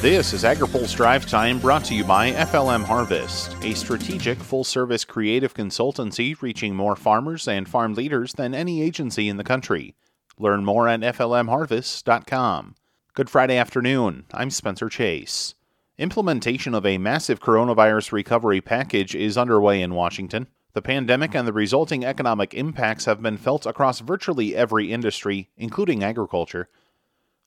This is AgriPulse Drive Time brought to you by FLM Harvest, a strategic full service creative consultancy reaching more farmers and farm leaders than any agency in the country. Learn more at FLMHarvest.com. Good Friday afternoon. I'm Spencer Chase. Implementation of a massive coronavirus recovery package is underway in Washington. The pandemic and the resulting economic impacts have been felt across virtually every industry, including agriculture.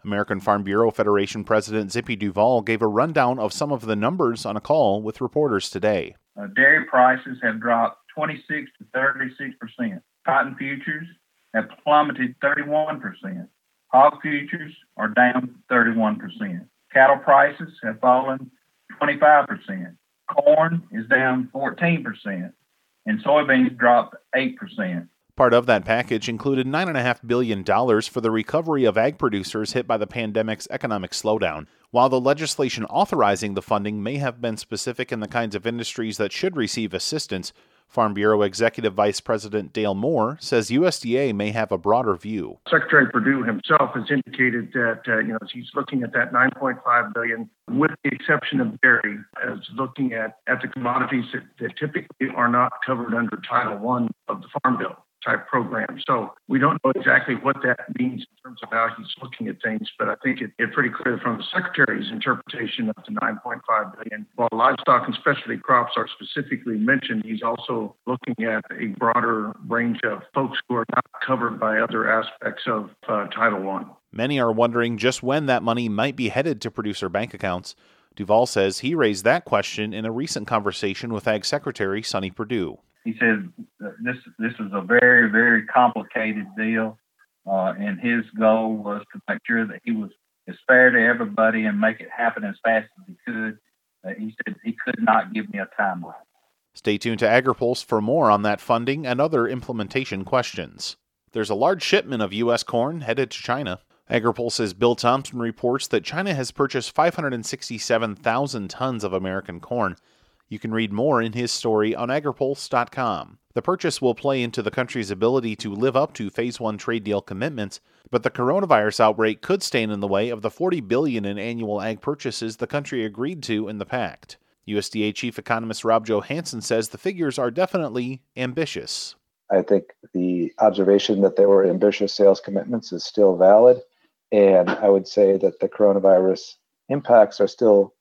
American Farm Bureau Federation President Zippy Duvall gave a rundown of some of the numbers on a call with reporters today. Uh, dairy prices have dropped 26 to 36 percent. Cotton futures have plummeted 31 percent. Hog futures are down 31 percent. Cattle prices have fallen 25 percent. Corn is down 14 percent, and soybeans dropped 8 percent. Part of that package included $9.5 billion for the recovery of ag producers hit by the pandemic's economic slowdown. While the legislation authorizing the funding may have been specific in the kinds of industries that should receive assistance, Farm Bureau Executive Vice President Dale Moore says USDA may have a broader view. Secretary Perdue himself has indicated that uh, you know he's looking at that 9.5 billion, with the exception of dairy, as looking at at the commodities that, that typically are not covered under Title One of the Farm Bill type program. So we don't know exactly what that means in terms of how he's looking at things, but I think it, it's pretty clear from the secretary's interpretation of the 9.5 billion. While livestock and specialty crops are specifically mentioned, he's also looking at a broader range of folks who are not covered by other aspects of uh, Title One. Many are wondering just when that money might be headed to producer bank accounts. Duvall says he raised that question in a recent conversation with Ag Secretary Sonny Perdue he said this this is a very very complicated deal, uh, and his goal was to make sure that he was as fair to everybody and make it happen as fast as he could. Uh, he said he could not give me a timeline. Stay tuned to AgriPulse for more on that funding and other implementation questions. There's a large shipment of U.S. corn headed to China. AgriPulse's Bill Tomson reports that China has purchased 567,000 tons of American corn you can read more in his story on agripulse.com. The purchase will play into the country's ability to live up to phase 1 trade deal commitments, but the coronavirus outbreak could stand in the way of the 40 billion in annual ag purchases the country agreed to in the pact. USDA chief economist Rob Johansson says the figures are definitely ambitious. I think the observation that there were ambitious sales commitments is still valid, and I would say that the coronavirus impacts are still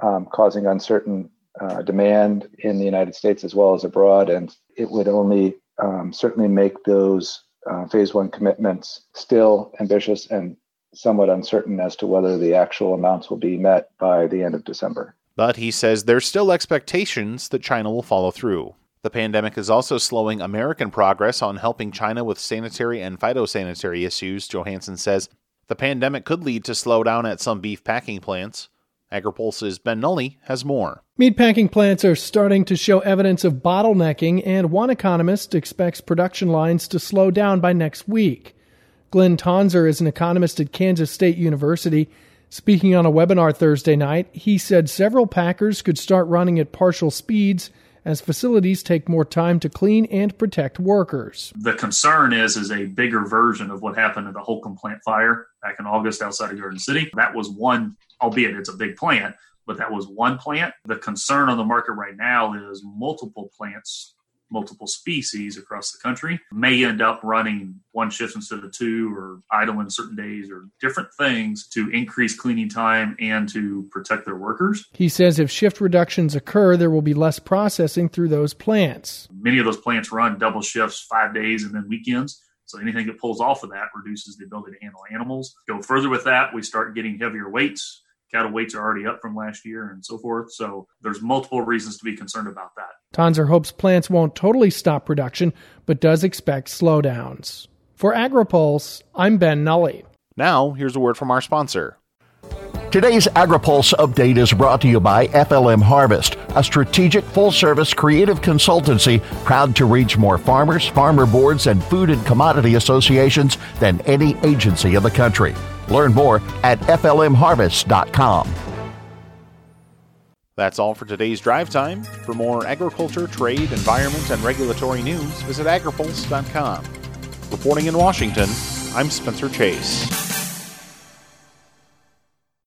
um, causing uncertain uh, demand in the United States as well as abroad, and it would only um, certainly make those uh, phase one commitments still ambitious and somewhat uncertain as to whether the actual amounts will be met by the end of December. But he says there's still expectations that China will follow through. The pandemic is also slowing American progress on helping China with sanitary and phytosanitary issues, Johansson says. The pandemic could lead to slowdown at some beef packing plants. AgriPulse's Ben Nuelle has more. Meatpacking plants are starting to show evidence of bottlenecking, and one economist expects production lines to slow down by next week. Glynn Tonsor is an economist at Kansas State University. Speaking on a webinar Thursday night, he said several packers could start running at partial speeds as facilities take more time to clean and protect workers. The concern is is a bigger version of what happened at the Holcomb plant fire back in August outside of Garden City. That was one, albeit it's a big plant, but that was one plant. The concern on the market right now is multiple plants multiple species across the country may end up running one shift instead of two or idle idling certain days or different things to increase cleaning time and to protect their workers. He says if shift reductions occur, there will be less processing through those plants. Many of those plants run double shifts, five days, and then weekends. So anything that pulls off of that reduces the ability to handle animals. Go further with that, we start getting heavier weights cattle weights are already up from last year and so forth. So there's multiple reasons to be concerned about that. Tonsor hopes plants won't totally stop production, but does expect slowdowns. For AgriPulse, I'm Ben Nuelle. Now, here's a word from our sponsor. Today's AgriPulse update is brought to you by FLM Harvest, a strategic full service creative consultancy proud to reach more farmers, farmer boards, and food and commodity associations than any agency in the country. Learn more at flmharvest.com. That's all for today's drive time. For more agriculture, trade, environment, and regulatory news, visit agripulse.com. Reporting in Washington, I'm Spencer Chase.